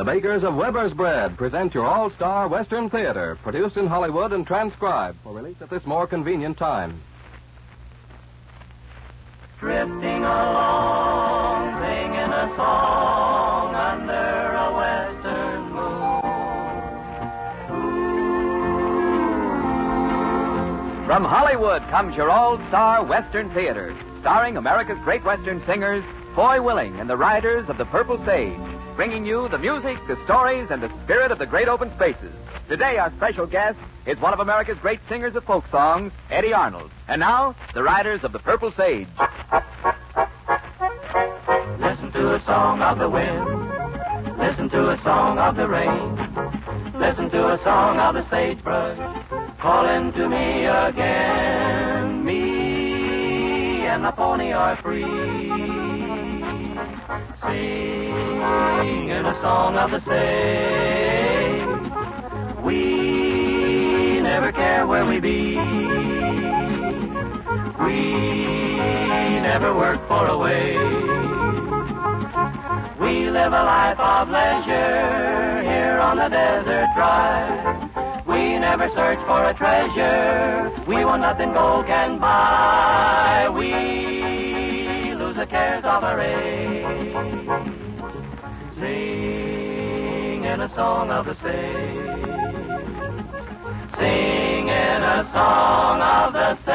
The makers of Weber's Bread present your all star Western Theater, produced in Hollywood and transcribed for release at this more convenient time. Drifting along, singing a song under a western moon. From Hollywood comes your all star Western Theater, starring America's great Western singers, Foy Willing and the Riders of the Purple Sage, bringing you the music, the stories, and the spirit of the great open spaces. Today, our special guest is one of America's great singers of folk songs, Eddy Arnold. And now, the Riders of the Purple Sage. Listen to a song of the wind. Listen to a song of the rain. Listen to a song of the sagebrush calling to me again. Me and the pony are free. Singing a song of the sage. We never care where we be. We never work for a wage. We live a life of leisure here on the desert drive. We never search for a treasure. We want nothing gold can buy. We lose the cares of our age. Song of the sage. Singing a song of the sage.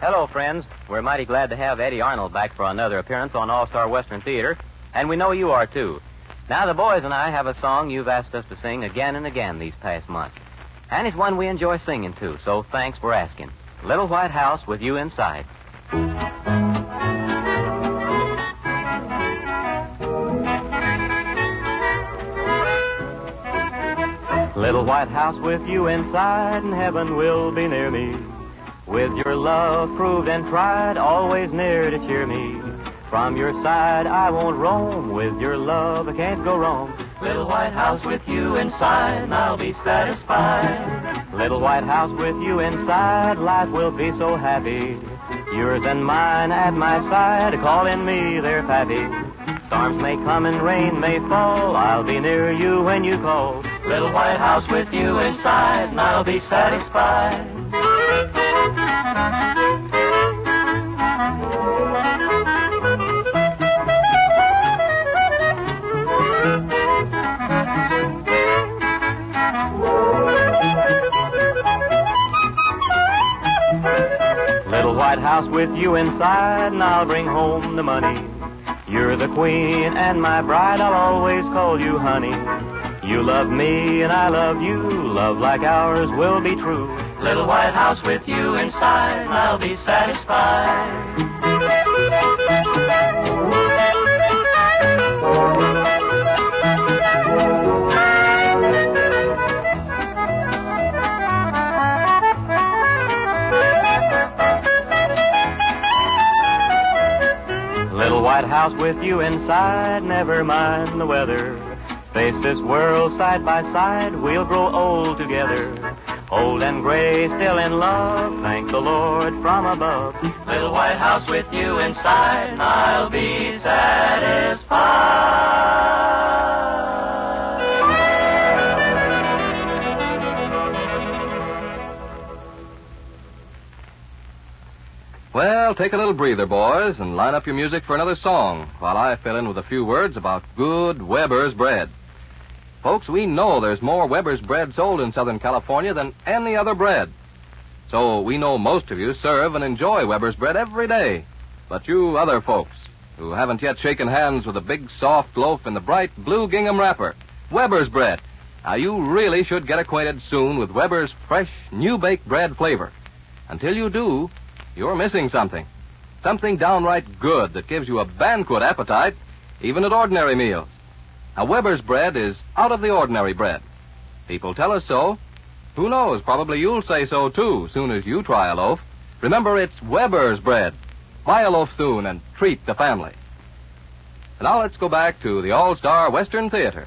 Hello, friends. We're mighty glad to have Eddy Arnold back for another appearance on All Star Western Theater, and we know you are too. Now, the boys and I have a song you've asked us to sing again and again these past months. And it's one we enjoy singing too, so thanks for asking. Little White House with You Inside. White house with you inside, and heaven will be near me. With your love proved and tried, always near to cheer me. From your side I won't roam, with your love I can't go wrong. Little white house with you inside, and I'll be satisfied. Little white house with you inside, life will be so happy. Yours and mine at my side, calling me their pappy. Storms may come and rain may fall, I'll be near you when you call. Little white house with you inside, and I'll be satisfied. Little white house with you inside, and I'll bring home the money. You're the queen and my bride, I'll always call you honey. You love me and I love you, love like ours will be true. Little white house with you inside, I'll be satisfied. Little white house with you inside, never mind the weather. Face this world side by side, we'll grow old together. Old and gray, still in love, thank the Lord from above. Little white house with you inside, I'll be satisfied. Well, take a little breather, boys, and line up your music for another song while I fill in with a few words about good Weber's bread. Folks, we know there's more Weber's bread sold in Southern California than any other bread. So we know most of you serve and enjoy Weber's bread every day. But you other folks who haven't yet shaken hands with a big soft loaf in the bright blue gingham wrapper, Weber's bread. Now you really should get acquainted soon with Weber's fresh, new baked bread flavor. Until you do, you're missing something. Something downright good that gives you a banquet appetite, even at ordinary meals. Now, Weber's bread is out of the ordinary bread. People tell us so. Who knows? Probably you'll say so too, soon as you try a loaf. Remember, it's Weber's bread. Buy a loaf soon and treat the family. Now let's go back to the All Star Western Theater.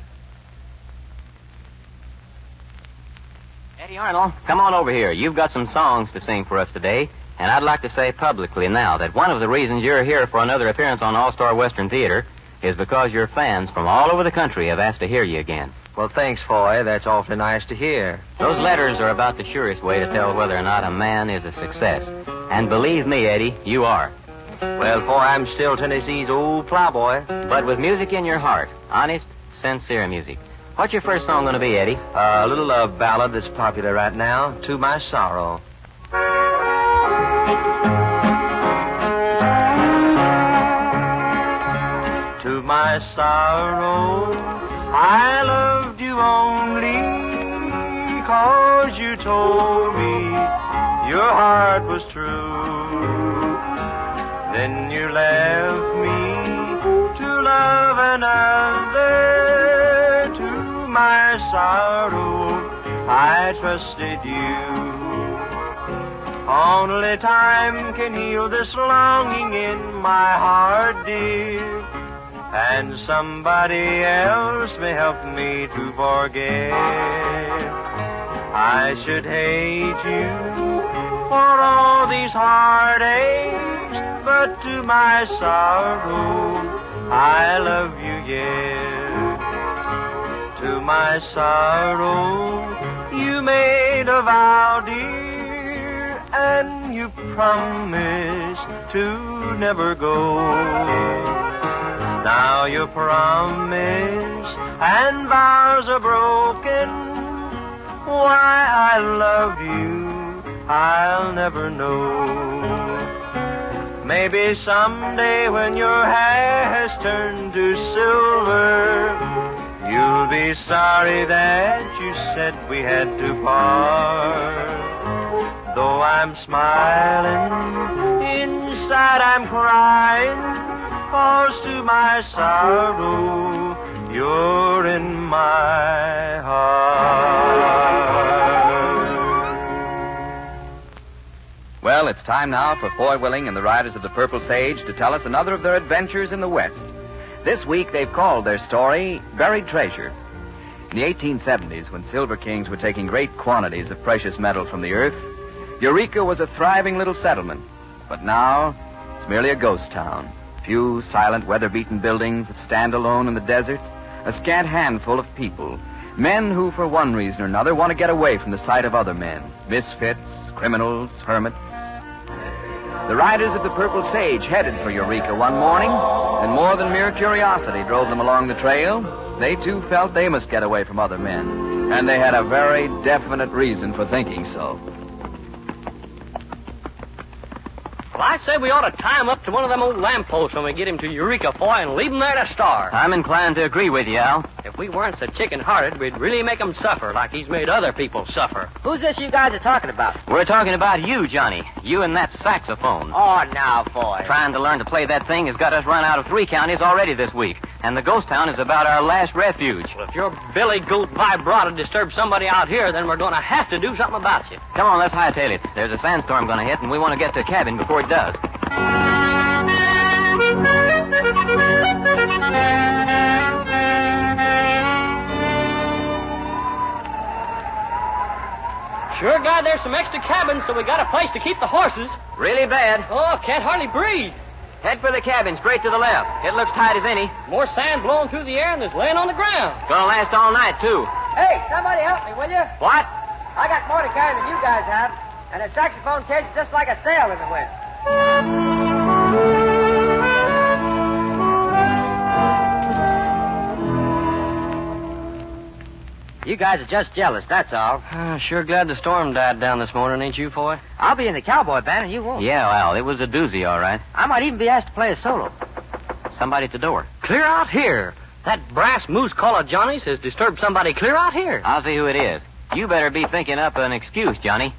Eddy Arnold, come on over here. You've got some songs to sing for us today. And I'd like to say publicly now that one of the reasons you're here for another appearance on All Star Western Theater is because your fans from all over the country have asked to hear you again. Well, thanks, Foy. That's awfully nice to hear. Those letters are about the surest way to tell whether or not a man is a success. And believe me, Eddy, you are. Well, Foy, I'm still Tennessee's old plowboy. But with music in your heart, honest, sincere music. What's your first song going to be, Eddy? A little love ballad that's popular right now, To My Sorrow. My sorrow, I loved you only cause you told me your heart was true. Then you left me to love another. To my sorrow, I trusted you. Only time can heal this longing in my heart, dear. And somebody else may help me to forget. I should hate you for all these heartaches, but to my sorrow, I love you yet. To my sorrow, you made a vow, dear, and you promised to never go. Now your promise and vows are broken. Why I love you, I'll never know. Maybe someday when your hair has turned to silver, you'll be sorry that you said we had to part. Though I'm smiling, inside I'm crying. Cause to my sorrow, you're in my heart. Well, it's time now for Foy Willing and the Riders of the Purple Sage to tell us another of their adventures in the West. This week they've called their story Buried Treasure. In the 1870s, when Silver Kings were taking great quantities of precious metal from the earth, Eureka was a thriving little settlement. But now, it's merely a ghost town. Few silent, weather-beaten buildings that stand alone in the desert. A scant handful of people. Men who, for one reason or another, want to get away from the sight of other men. Misfits, criminals, hermits. The riders of the Purple Sage headed for Eureka one morning, and more than mere curiosity drove them along the trail. They too felt they must get away from other men, and they had a very definite reason for thinking so. Well, I say we ought to tie him up to one of them old lampposts when we get him to Eureka, Foy, and leave him there to starve. I'm inclined to agree with you, Al. If we weren't so chicken-hearted, we'd really make him suffer like he's made other people suffer. Who's this you guys are talking about? We're talking about you, Johnny. You and that saxophone. Oh, now, boy. Trying to learn to play that thing has got us run out of three counties already this week, and the ghost town is about our last refuge. Well, if your billy goat vibrato disturbs somebody out here, then we're going to have to do something about you. Come on, let's hightail it. There's a sandstorm going to hit, and we want to get to a cabin before it does. Sure, God, there's some extra cabins, so we got a place to keep the horses. Really bad. Oh, can't hardly breathe. Head for the cabin, straight to the left. It looks tight as any. More sand blowing through the air and there's laying on the ground. Gonna last all night, too. Hey, somebody help me, will you? What? I got more to carry than you guys have, and a saxophone case is just like a sail in the wind. You guys are just jealous, that's all. Uh, sure glad the storm died down this morning, ain't you, Foy? I'll be in the cowboy band and you won't. Yeah, Al, it was a doozy, all right. I might even be asked to play a solo. Somebody at the door. Clear out here. That brass moose caller Johnny's has disturbed somebody clear out here. I'll see who it is. You better be thinking up an excuse, Johnny.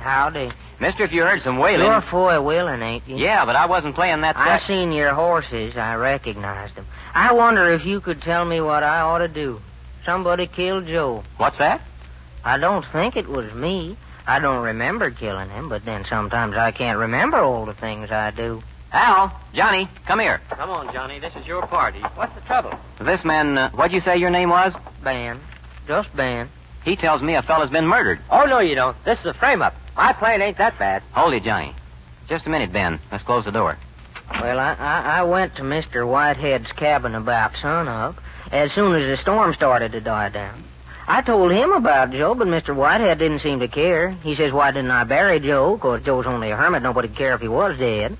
Howdy. Mister, if you heard some wailing. You're Foy Willing, ain't you? Yeah, but I wasn't playing that I sax- seen your horses. I recognized them. I wonder if you could tell me what I ought to do. Somebody killed Joe. What's that? I don't think it was me. I don't remember killing him, but then sometimes I can't remember all the things I do. Al, Johnny, come here. Come on, Johnny. This is your party. What's the trouble? This man, uh, what'd you say your name was? Ben. Just Ben. He tells me a fella's been murdered. Oh, no, you don't. This is a frame-up. My plane ain't that bad. Hold it, Johnny. Just a minute, Ben. Let's close the door. Well, I, I, I went to Mr. Whitehead's cabin about sunup as soon as the storm started to die down. I told him about Joe, but Mr. Whitehead didn't seem to care. He says, why didn't I bury Joe? 'Cause Joe's only a hermit. Nobody'd care if he was dead.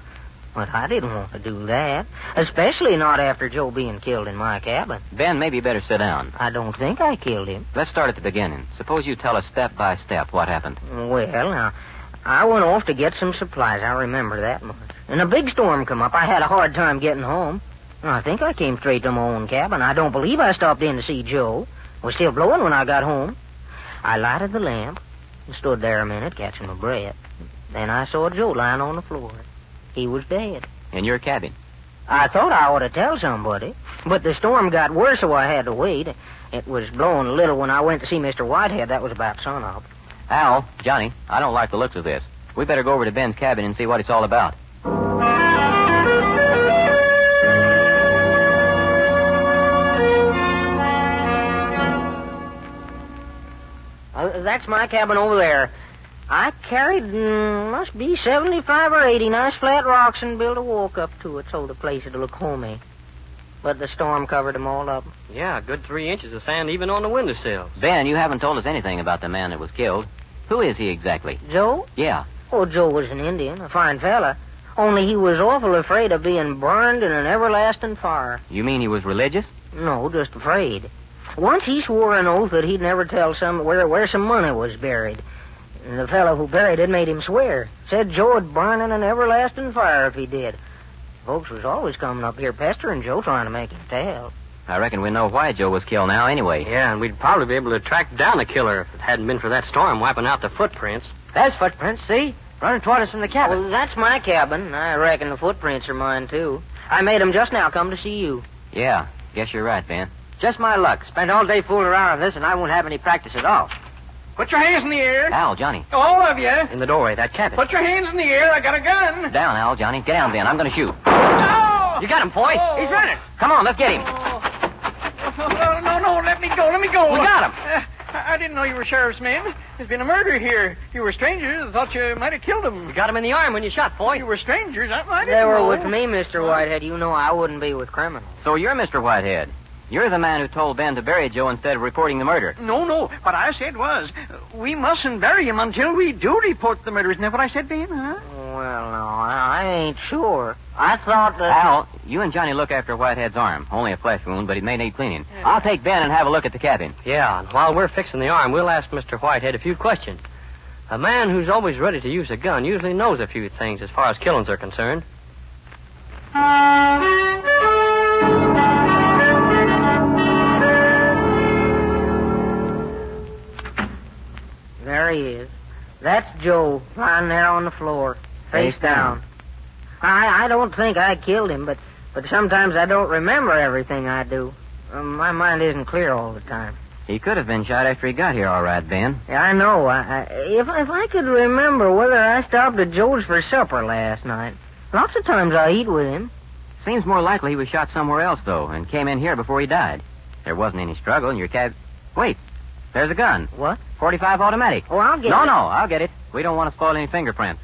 But I didn't want to do that, especially not after Joe being killed in my cabin. Ben, maybe you better sit down. I don't think I killed him. Let's start at the beginning. Suppose you tell us step by step what happened. Well, now, I went off to get some supplies. I remember that much. And a big storm come up. I had a hard time getting home. I think I came straight to my own cabin. I don't believe I stopped in to see Joe. It was still blowing when I got home. I lighted the lamp and stood there a minute catching my breath. Then I saw Joe lying on the floor. He was dead. In your cabin. I thought I ought to tell somebody, but the storm got worse, so I had to wait. It was blowing a little when I went to see Mr. Whitehead. That was about sunup. Al, Johnny, I don't like the looks of this. We better go over to Ben's cabin and see what it's all about. That's my cabin over there. I carried, mm, must be 75 or 80 nice flat rocks and built a walk up to it so the place would look homey. But the storm covered 'em all up. Yeah, a good three inches of sand even on the windowsills. Ben, you haven't told us anything about the man that was killed. Who is he exactly? Joe? Yeah. Oh, Joe was an Indian, a fine fella. Only he was awful afraid of being burned in an everlasting fire. You mean he was religious? No, just afraid. Once he swore an oath that he'd never tell some where where some money was buried. And the fellow who buried it made him swear. Said Joe would burn in an everlasting fire if he did. Folks was always coming up here pestering Joe trying to make him tell. I reckon we know why Joe was killed now anyway. Yeah, and we'd probably be able to track down the killer if it hadn't been for that storm wiping out the footprints. There's footprints, see? Running toward us from the cabin. Well, that's my cabin. I reckon the footprints are mine, too. I made 'em just now come to see you. Yeah, guess you're right, Ben. Just my luck. Spend all day fooling around on this, and I won't have any practice at all. Put your hands in the air. Al, Johnny. All of you. In the doorway, that cabin. Put your hands in the air. I got a gun. Down, Al, Johnny. Get down, Ben. I'm going to shoot. No! You got him, boy. Oh. He's running. Come on, let's get him. No, no, no, no, let me go. Let me go. We got him. Uh, I I didn't know you were sheriff's men. There's been a murder here. You were strangers. I thought you might have killed him. You got him in the arm when you shot, boy. You were strangers. I, I didn't They were know. with me, Mr. Whitehead. You know I wouldn't be with criminals. So you're Mr. Whitehead. You're the man who told Ben to bury Joe instead of reporting the murder. No, no. What I said was, uh, we mustn't bury him until we do report the murder. Isn't that what I said, Ben? Huh? Well, no, I I ain't sure. I thought that. Al, you and Johnny look after Whitehead's arm. Only a flesh wound, but he may need cleaning. I'll take Ben and have a look at the cabin. Yeah, and while we're fixing the arm, we'll ask Mr. Whitehead a few questions. A man who's always ready to use a gun usually knows a few things as far as killings are concerned. There he is. That's Joe, lying there on the floor, face Face down. down. I I don't think I killed him, but but sometimes I don't remember everything I do. Um, my mind isn't clear all the time. He could have been shot after he got here, all right, Ben. Yeah, I know. I, I, if if I could remember whether I stopped at Joe's for supper last night, lots of times I eat with him. Seems more likely he was shot somewhere else, though, and came in here before he died. There wasn't any struggle in your cab. Wait, there's a gun. What? 45 automatic. Oh, I'll get no, it. no, no, I'll get it. We don't want to spoil any fingerprints.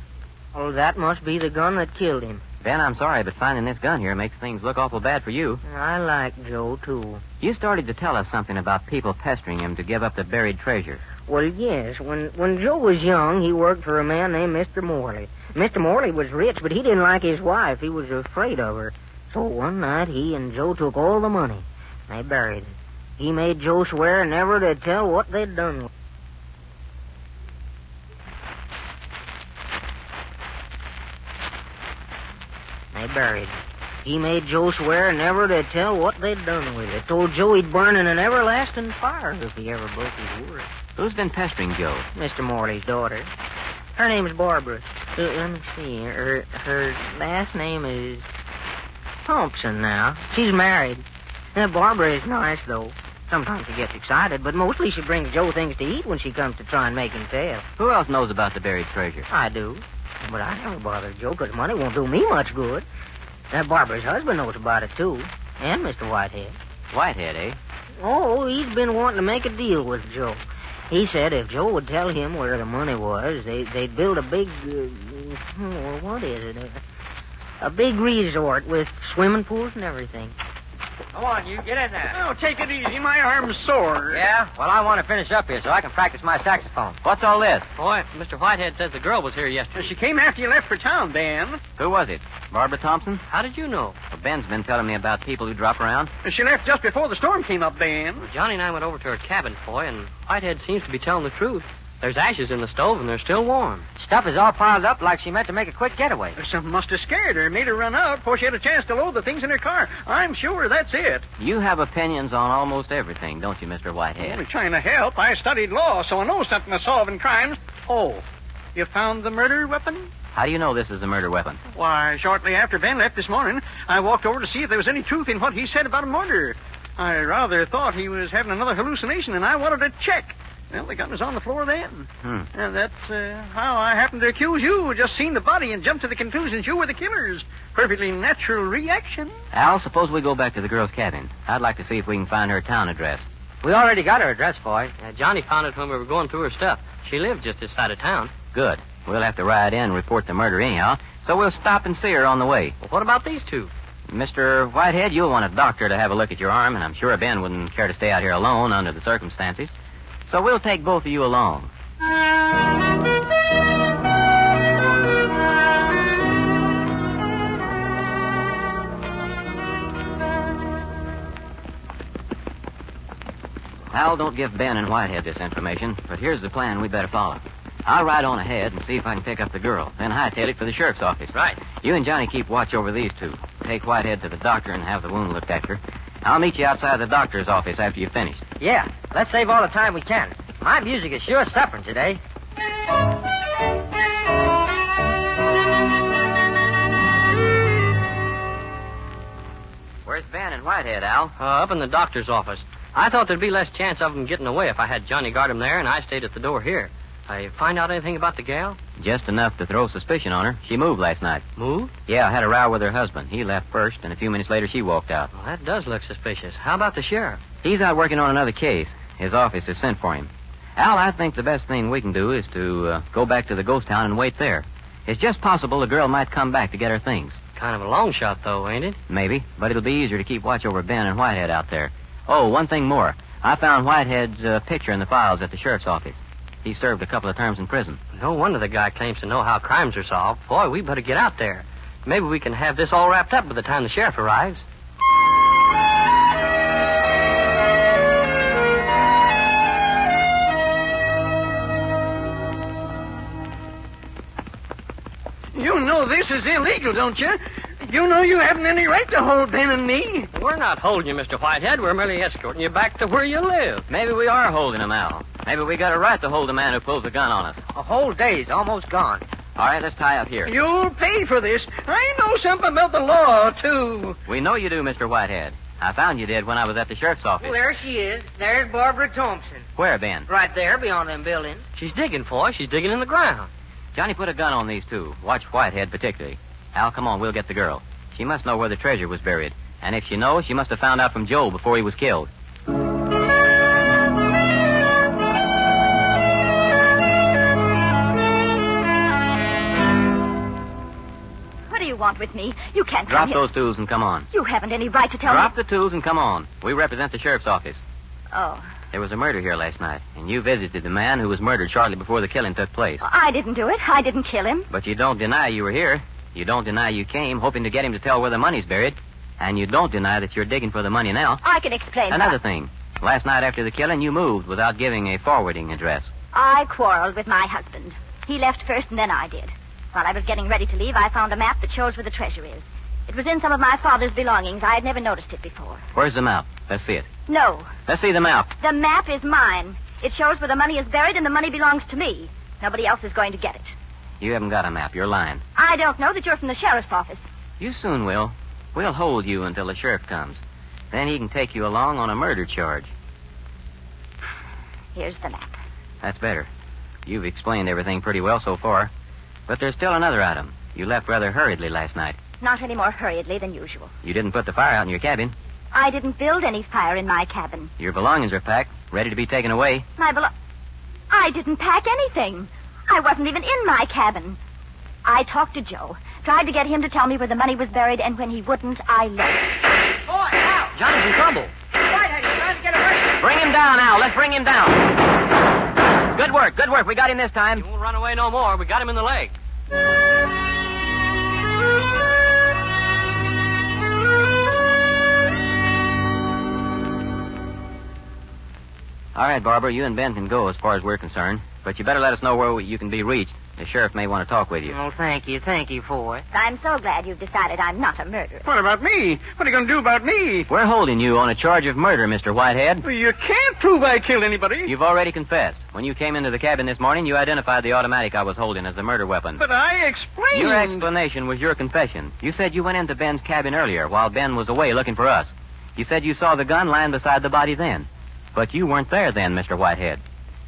Oh, that must be the gun that killed him. Ben, I'm sorry, but finding this gun here makes things look awful bad for you. I like Joe too. You started to tell us something about people pestering him to give up the buried treasure. Well, yes. When when Joe was young, he worked for a man named Mr. Morley. Mr. Morley was rich, but he didn't like his wife. He was afraid of her. So one night, he and Joe took all the money. They buried it. He made Joe swear never to tell what they'd done with They buried it. He made Joe swear never to tell what they'd done with it. Told Joe he'd burn in an everlasting fire if he ever broke his word. Who's been pestering Joe? Mr. Morley's daughter. Her name's Barbara. Uh, let me see. Her her last name is Thompson. Now she's married. Uh, Barbara is nice though. Sometimes she gets excited, but mostly she brings Joe things to eat when she comes to try and make him tell. Who else knows about the buried treasure? I do, but I never bother Joe 'cause money won't do me much good. That Barbara's husband knows about it too, and Mr. Whitehead. Whitehead, eh? Oh, he's been wanting to make a deal with Joe. He said if Joe would tell him where the money was, they, they'd build a big. Uh, well, what is it? Uh, A big resort with swimming pools and everything. Come on, you get in there. Oh, take it easy. My arm's sore. Yeah? Well, I want to finish up here so I can practice my saxophone. What's all this? Boy, Mr. Whitehead says the girl was here yesterday. She came after you left for town, Ben. Who was it? Barbara Thompson? How did you know? Well, Ben's been telling me about people who drop around. She left just before the storm came up, Ben. Johnny and I went over to her cabin, boy, and Whitehead seems to be telling the truth. There's ashes in the stove, and they're still warm. Stuff is all piled up like she meant to make a quick getaway. Something must have scared her, made her run out before she had a chance to load the things in her car. I'm sure that's it. You have opinions on almost everything, don't you, Mr. Whitehead? trying to help. I studied law, so I know something of solving crimes. Oh, you found the murder weapon? How do you know this is a murder weapon? Why, shortly after Ben left this morning, I walked over to see if there was any truth in what he said about a murder. I rather thought he was having another hallucination, and I wanted to check. Well, the gun was on the floor then. Hmm. And that's uh, how I happened to accuse you. Just seen the body and jumped to the conclusion you were the killers. Perfectly natural reaction. Al, suppose we go back to the girl's cabin. I'd like to see if we can find her town address. We already got her address, boy. Uh, Johnny found it when we were going through her stuff. She lived just this side of town. Good. We'll have to ride in and report the murder anyhow, so we'll stop and see her on the way. Well, what about these two? Mr. Whitehead, you'll want a doctor to have a look at your arm, and I'm sure Ben wouldn't care to stay out here alone under the circumstances. So we'll take both of you along. Al, don't give Ben and Whitehead this information, but here's the plan we'd better follow. I'll ride on ahead and see if I can pick up the girl, then hightail it for the sheriff's office. Right. You and Johnny keep watch over these two. Take Whitehead to the doctor and have the wound looked after. I'll meet you outside the doctor's office after you've finished. Yeah, let's save all the time we can. My music is sure suffering today. Where's Ben and Whitehead, Al? Uh, up in the doctor's office. I thought there'd be less chance of them getting away if I had Johnny guard him there and I stayed at the door here. I find out anything about the gal? Just enough to throw suspicion on her. She moved last night. Moved? Yeah, I had a row with her husband. He left first, and a few minutes later she walked out. Well, that does look suspicious. How about the sheriff? He's out working on another case. His office has sent for him. Al, I think the best thing we can do is to uh, go back to the ghost town and wait there. It's just possible the girl might come back to get her things. Kind of a long shot, though, ain't it? Maybe, but it'll be easier to keep watch over Ben and Whitehead out there. Oh, one thing more. I found Whitehead's uh, picture in the files at the sheriff's office. He served a couple of terms in prison. No wonder the guy claims to know how crimes are solved. Boy, we better get out there. Maybe we can have this all wrapped up by the time the sheriff arrives. This is illegal, don't you? You know you haven't any right to hold Ben and me. We're not holding you, Mr. Whitehead. We're merely escorting you back to where you live. Maybe we are holding him, Al. Maybe we got a right to hold the man who pulls the gun on us. A whole day's almost gone. All right, let's tie up here. You'll pay for this. I know something about the law, too. We know you do, Mr. Whitehead. I found you did when I was at the sheriff's office. Well, there she is. There's Barbara Thompson. Where, Ben? Right there beyond them buildings. She's digging for us. She's digging in the ground. Johnny put a gun on these two. Watch Whitehead particularly. Al, come on, we'll get the girl. She must know where the treasure was buried. And if she knows, she must have found out from Joe before he was killed. What do you want with me? You can't Drop those tools and come on. You haven't any right to tell Drop me. Drop the tools and come on. We represent the sheriff's office. Oh, There was a murder here last night, and you visited the man who was murdered shortly before the killing took place. I didn't do it. I didn't kill him. But you don't deny you were here. You don't deny you came, hoping to get him to tell where the money's buried. And you don't deny that you're digging for the money now. I can explain. Another why. thing. Last night after the killing, you moved without giving a forwarding address. I quarreled with my husband. He left first, and then I did. While I was getting ready to leave, I found a map that shows where the treasure is. It was in some of my father's belongings. I had never noticed it before. Where's the map? Let's see it. No, Let's see the map. the map is mine. It shows where the money is buried, and the money belongs to me. Nobody else is going to get it. You haven't got a map. You're lying. I don't know that you're from the sheriff's office. You soon will. We'll hold you until the sheriff comes. Then he can take you along on a murder charge. Here's the map. That's better. You've explained everything pretty well so far. But there's still another item. You left rather hurriedly last night. Not any more hurriedly than usual. You didn't put the fire out in your cabin. I didn't build any fire in my cabin. Your belongings are packed, ready to be taken away. My belo- I didn't pack anything. I wasn't even in my cabin. I talked to Joe, tried to get him to tell me where the money was buried, and when he wouldn't, I left. Boy, Al! Johnny's in trouble. Whitehead, he's trying to get away. Bring him down, Al. Let's bring him down. Good work, good work. We got him this time. He won't run away no more. We got him in the leg. All right, Barbara, you and Ben can go as far as we're concerned. But you better let us know where you can be reached. The sheriff may want to talk with you. Oh, thank you. Thank you for it. I'm so glad you've decided I'm not a murderer. What about me? What are you going to do about me? We're holding you on a charge of murder, Mr. Whitehead. Well, you can't prove I killed anybody. You've already confessed. When you came into the cabin this morning, you identified the automatic I was holding as the murder weapon. But I explained. Your explanation was your confession. You said you went into Ben's cabin earlier while Ben was away looking for us. You said you saw the gun lying beside the body then. But you weren't there then, Mr. Whitehead.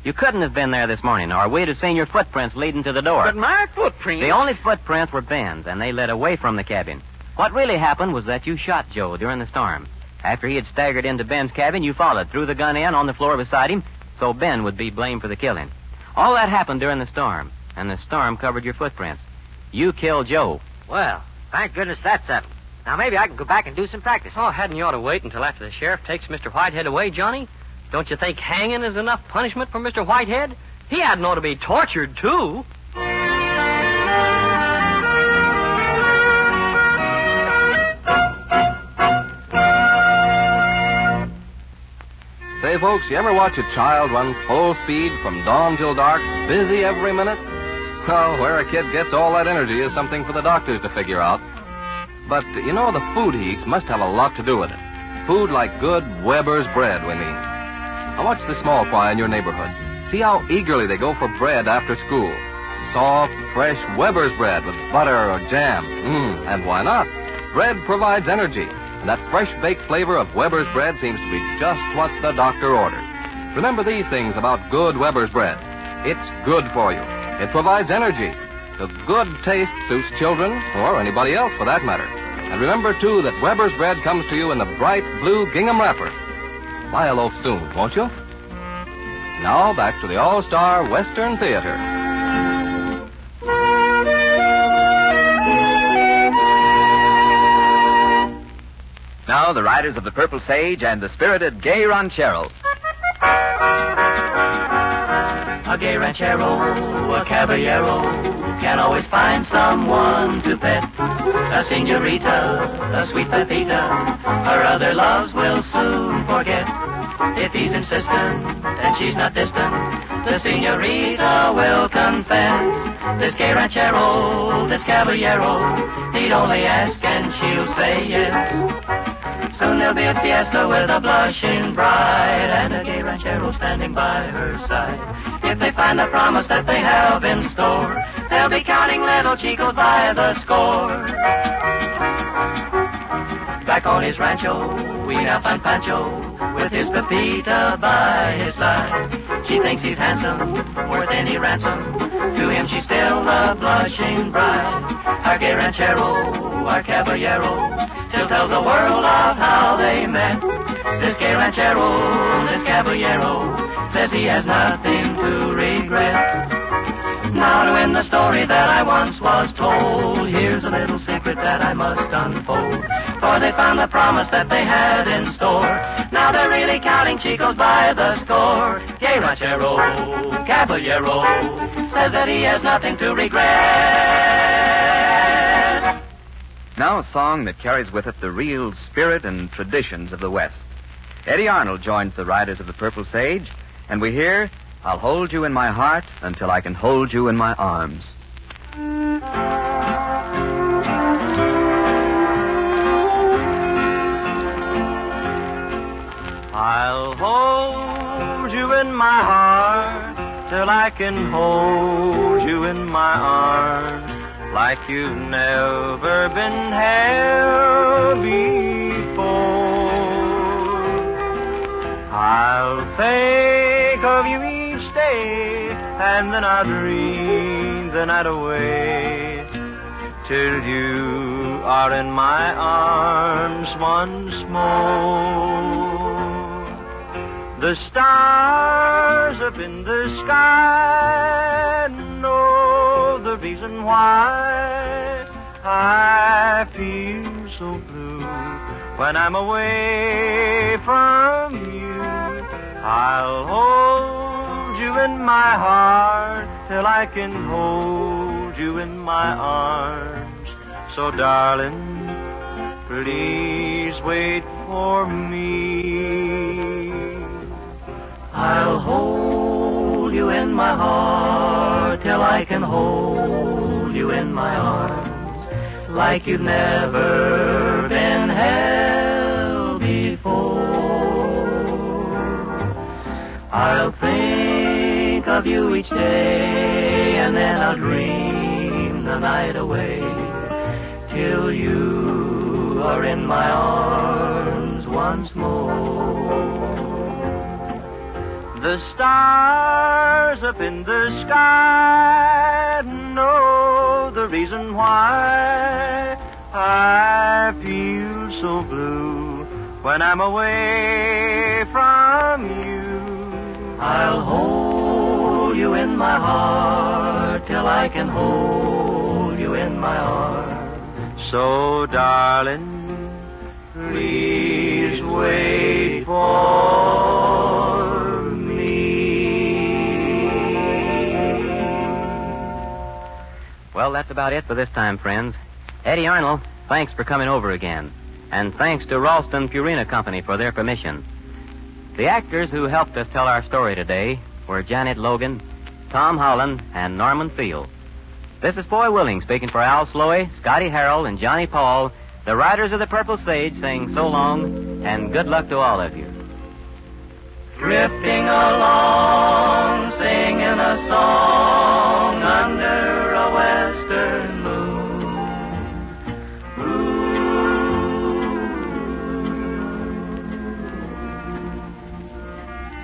You couldn't have been there this morning, or we'd have seen your footprints leading to the door. But my footprints? The only footprints were Ben's, and they led away from the cabin. What really happened was that you shot Joe during the storm. After he had staggered into Ben's cabin, you followed, threw the gun in on the floor beside him, so Ben would be blamed for the killing. All that happened during the storm, and the storm covered your footprints. You killed Joe. Well, thank goodness that's settled. Now maybe I can go back and do some practice. Oh, hadn't you ought to wait until after the sheriff takes Mr. Whitehead away, Johnny? Don't you think hanging is enough punishment for Mr. Whitehead? He hadn't ought to be tortured, too. Say, folks, you ever watch a child run full speed from dawn till dark, busy every minute? Well, where a kid gets all that energy is something for the doctors to figure out. But, you know, the food he eats must have a lot to do with it. Food like good Weber's bread, we mean. Now watch the small fry in your neighborhood. See how eagerly they go for bread after school. Soft, fresh Weber's bread with butter or jam. Mmm, and why not? Bread provides energy, and that fresh baked flavor of Weber's bread seems to be just what the doctor ordered. Remember these things about good Weber's bread. It's good for you. It provides energy. The good taste suits children, or anybody else for that matter. And remember, too, that Weber's bread comes to you in the bright blue gingham wrapper. Buy a loaf soon, won't you? Now back to the All Star Western Theater. Now, the riders of the Purple Sage and the spirited Gay Ranchero. A gay ranchero, a caballero, can always find someone to pet. A senorita, a sweet pepita, her other loves will soon forget. If he's insistent and she's not distant, the senorita will confess. This gay ranchero, this caballero, he'd only ask and she'll say yes. Soon there'll be a fiesta with a blushing bride and a gay ranchero standing by her side. If they find the promise that they have in store, they'll be counting little chicos by the score. Back on his rancho, we now find Pancho with his Pepita by his side. She thinks he's handsome, worth any ransom. To him she's still a blushing bride. Our gay ranchero, our caballero, still tells the world of how they met. This gay ranchero, this caballero, says he has nothing to regret. Now to end the story that I once was told, here's a little secret that I must unfold. For they found the promise that they had in store. Now they're really counting chicos by the score. Gay ranchero, caballero, says that he has nothing to regret. Now, a song that carries with it the real spirit and traditions of the West. Eddy Arnold joins the riders of the Purple Sage, and we hear, I'll hold you in my heart until I can hold you in my arms. I'll hold you in my heart till I can hold you in my arms like you've never been held before. I'll think of you and then I'll dream the night away till you are in my arms once more. The stars up in the sky know the reason why I feel so blue when I'm away from you. I'll hold you in my heart till I can hold you in my arms. So, darling, please wait for me. I'll hold you in my heart till I can hold you in my arms like you've never been held before. I'll think of you each day and then I'll dream the night away till you are in my arms once more. The stars up in the sky know the reason why I feel so blue when I'm away from you. I'll hold you in my heart till I can hold you in my arms. So, darling, please wait for me. Well, that's about it for this time, friends. Eddy Arnold, thanks for coming over again. And thanks to Ralston Purina Company for their permission. The actors who helped us tell our story today were Janet Logan, Tom Holland, and Norman Field. This is Foy Willing speaking for Al Sloey, Scotty Harrell, and Johnny Paul, the riders of the Purple Sage, saying so long and good luck to all of you. Drifting along, singing a song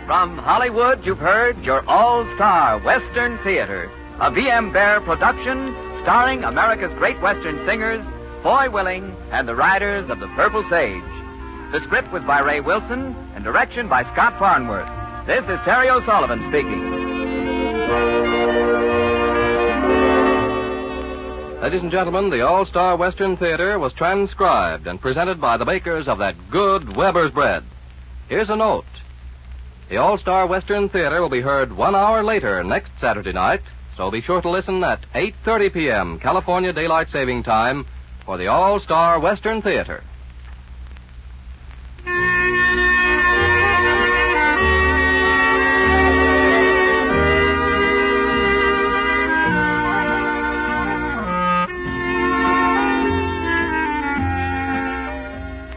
From Hollywood, you've heard your all-star Western Theater, a V.M. Bear production starring America's great Western singers, Foy Willing, and the riders of the Purple Sage. The script was by Ray Wilson and direction by Scott Farnworth. This is Terry O'Sullivan speaking. Ladies and gentlemen, the All Star Western Theater was transcribed and presented by the makers of that good Weber's bread. Here's a note. The All Star Western Theater will be heard one hour later next Saturday night, so be sure to listen at 8.30 p.m. California Daylight Saving Time for the All Star Western Theater.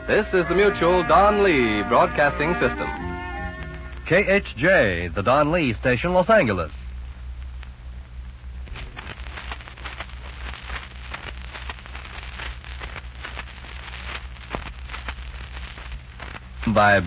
This is the Mutual Don Lee Broadcasting System. KHJ, the Don Lee Station, Los Angeles. By